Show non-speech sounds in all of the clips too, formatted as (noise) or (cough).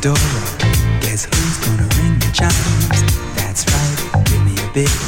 door. Guess who's gonna ring the chimes? That's right, give me a big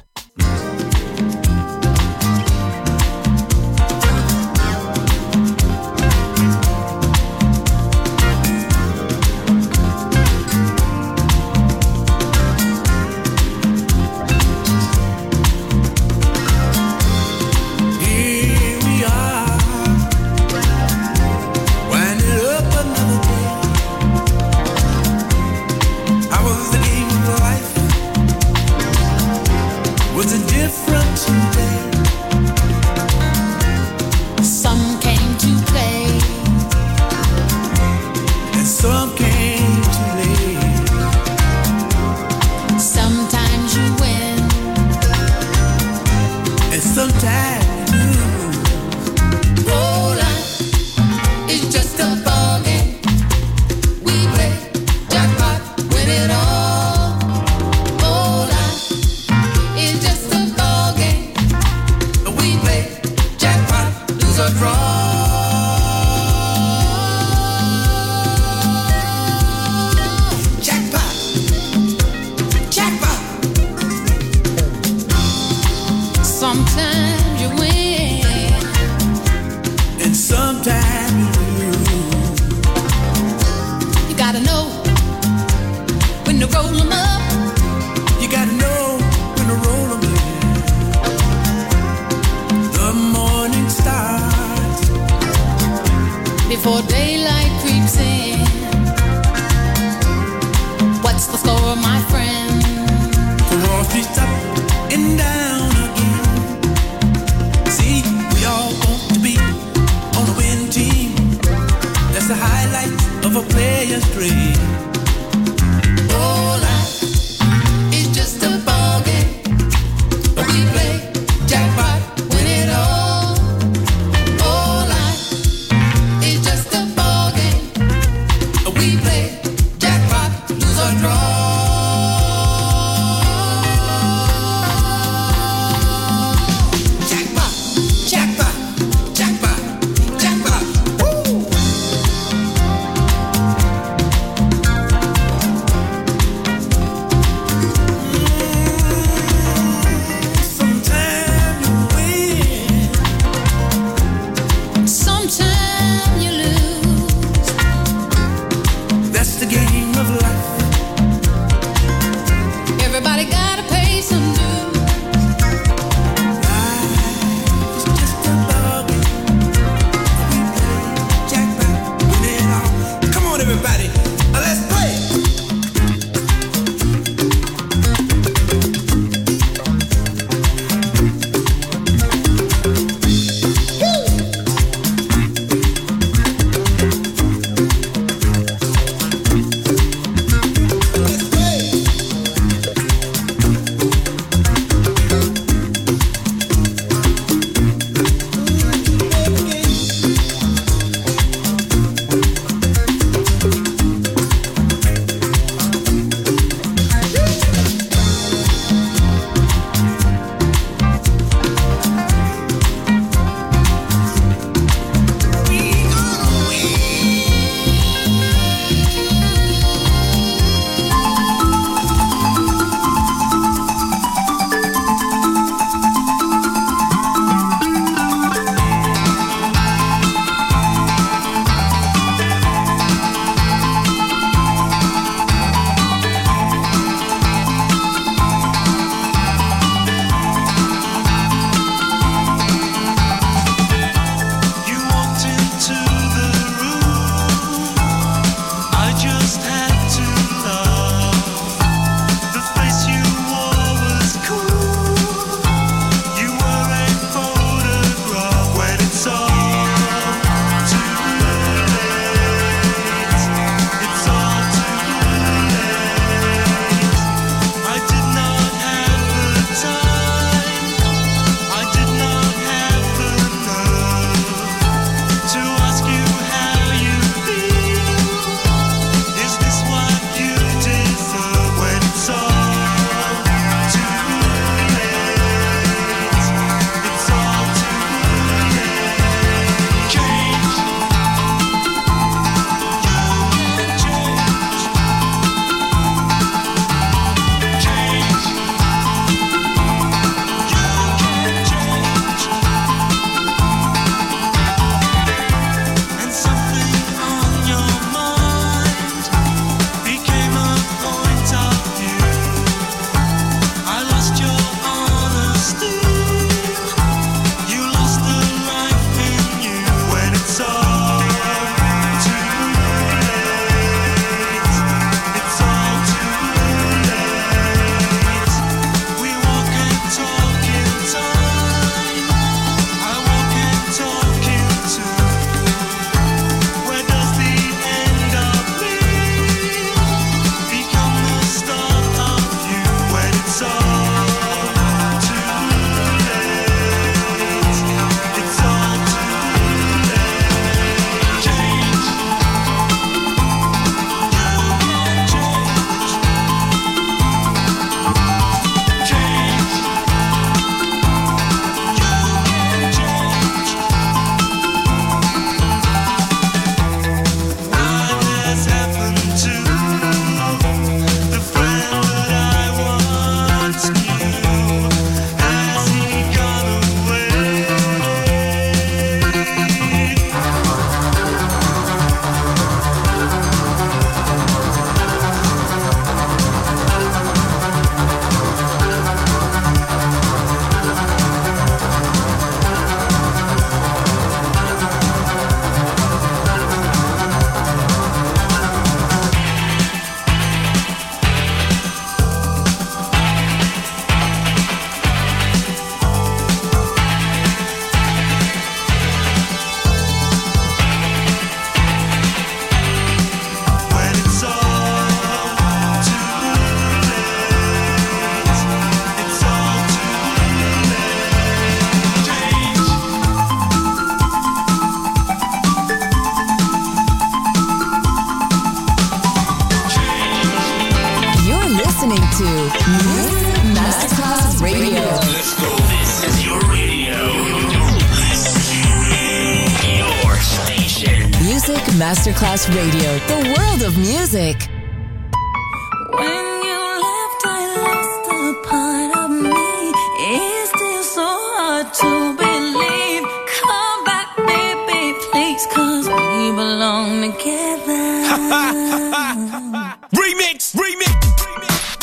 Together. (laughs) remix, remix,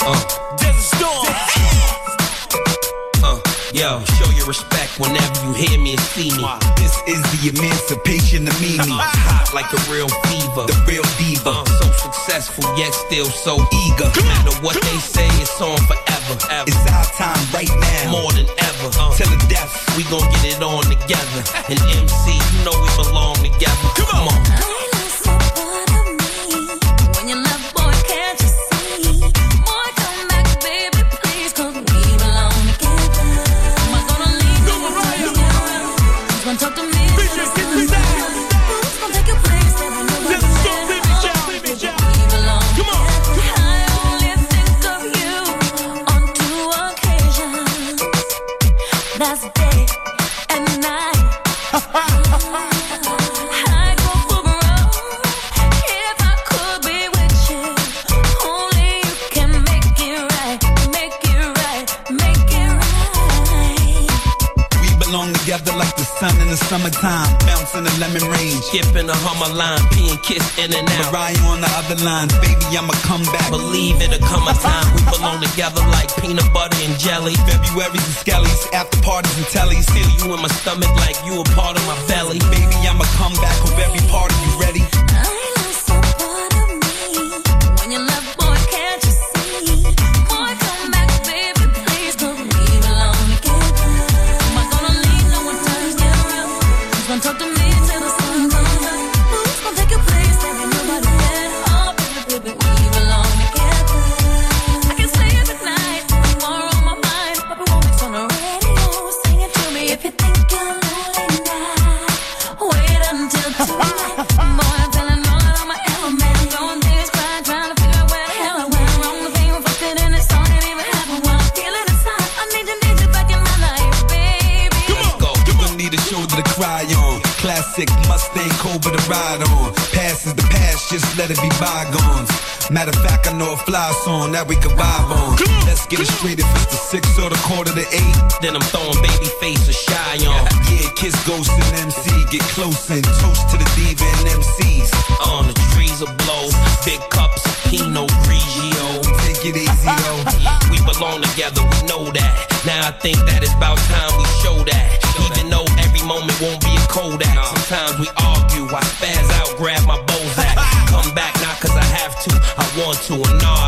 uh, Desert Storm. Uh, yo, show your respect whenever you hear me and see me. This is the emancipation of me. Hot like a real fever. The real diva. Uh, so successful, yet still so eager. No matter what they say, it's on forever. Ever. It's our time right now. More than ever. Uh, Till the death. we gon' get it on together. And MC, you know we belong together. Come on. I lost summertime. Bounce in the lemon rain. Skipping a hummer line, P and kiss in and out. Mariah on the other line. Baby, I'ma come back. Believe it'll come a time we belong together like peanut butter and jelly. February's and skellies. After parties and tellies. Feel you in my stomach like you a part of my belly. Baby, I'ma come back. Hope every part of you ready. Let it be bygones. Matter of fact, I know a fly song that we can vibe on. Let's get it straight if it's the six or the quarter to eight. Then I'm throwing baby face or shy on. Yeah, kiss Ghost and MC, get close and toast to the diva and MCs. On the trees will blow. Big cups of Pinot Grigio. Take it easy, though. (laughs) We belong together, we know that. Now I think that it's about time we show that. Even though every moment won't be a Kodak. Sometimes we argue, I spaz out, grab my to. a no,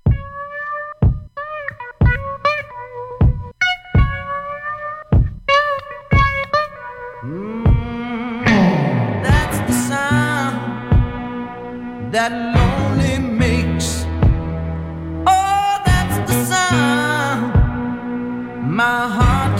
that lonely makes. Oh, that's the sound my heart.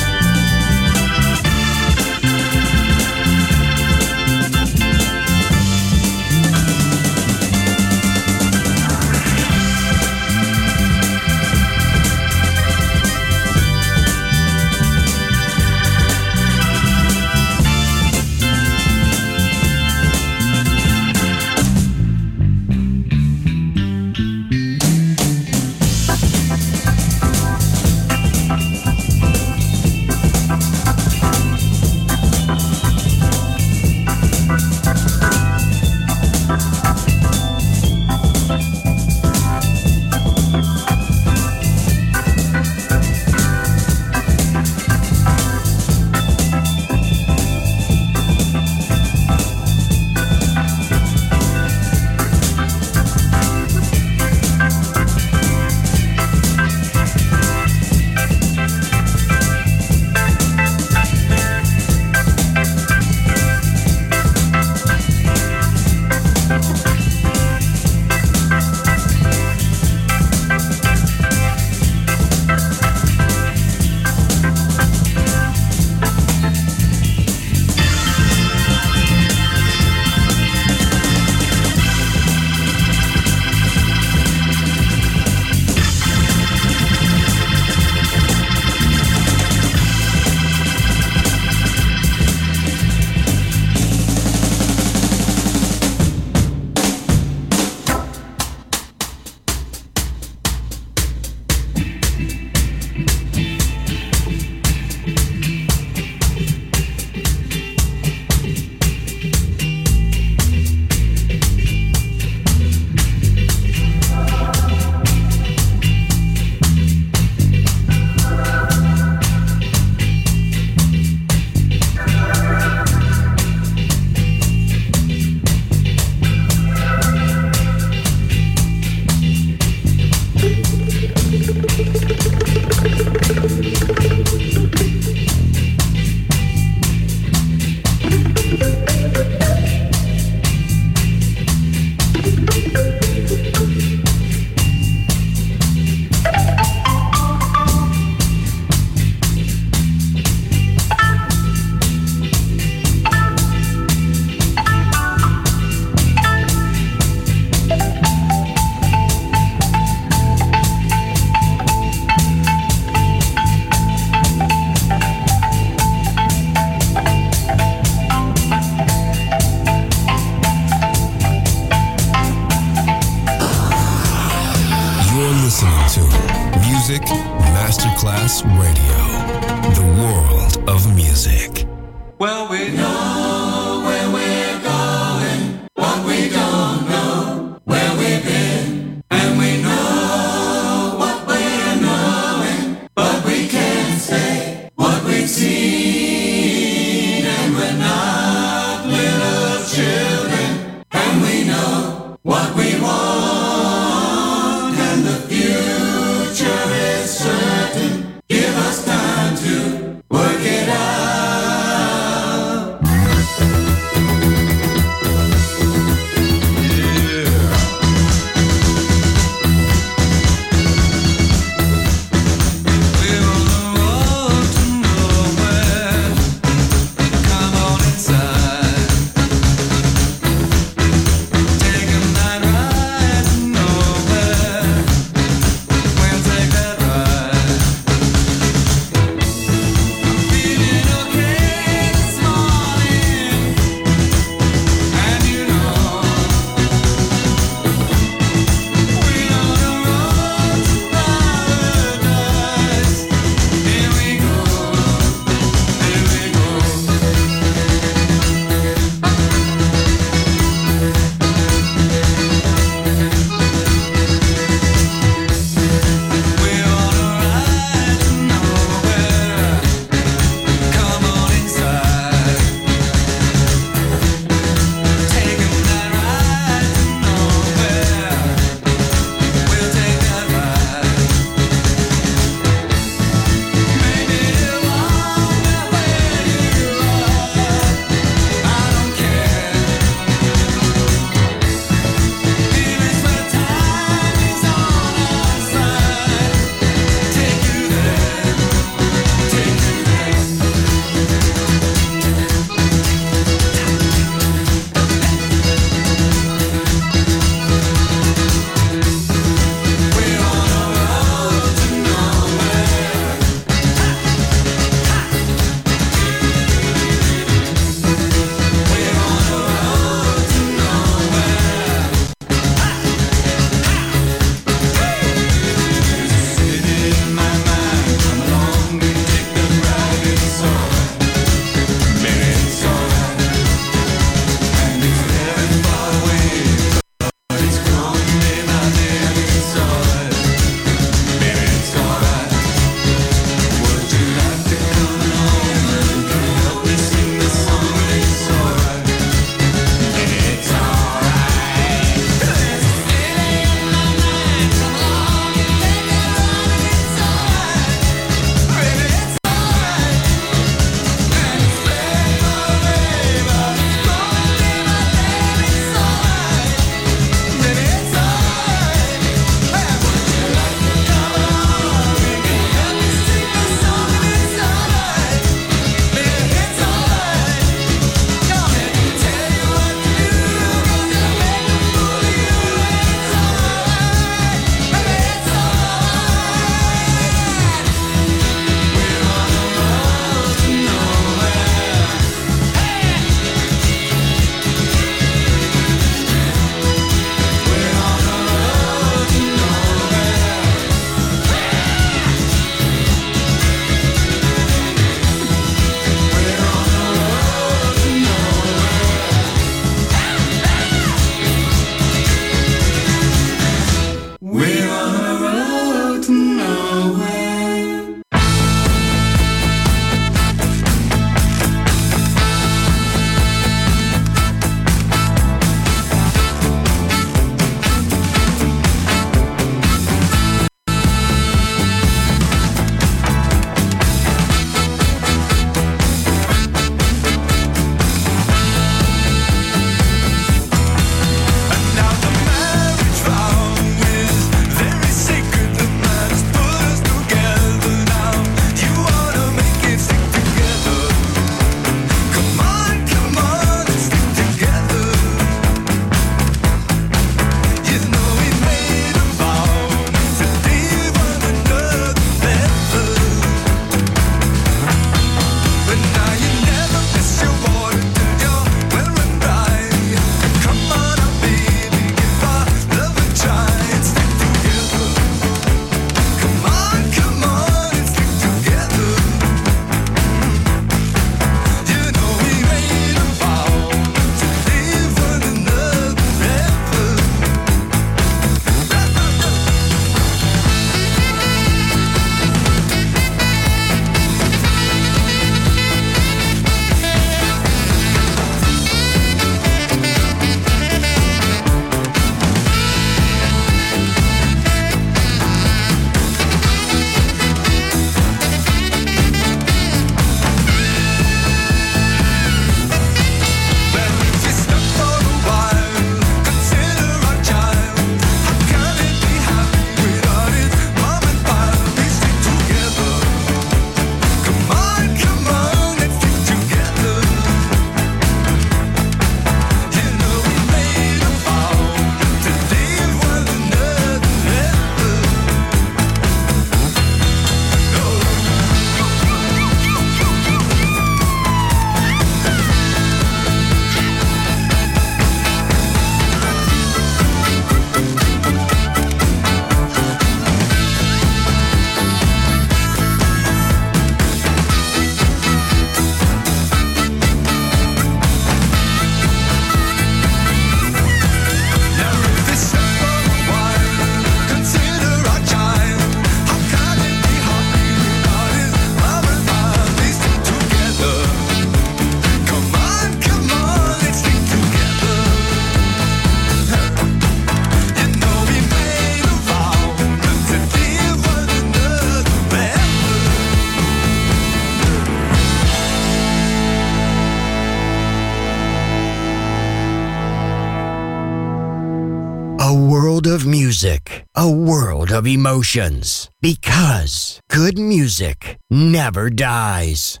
music, a world of emotions, because good music never dies.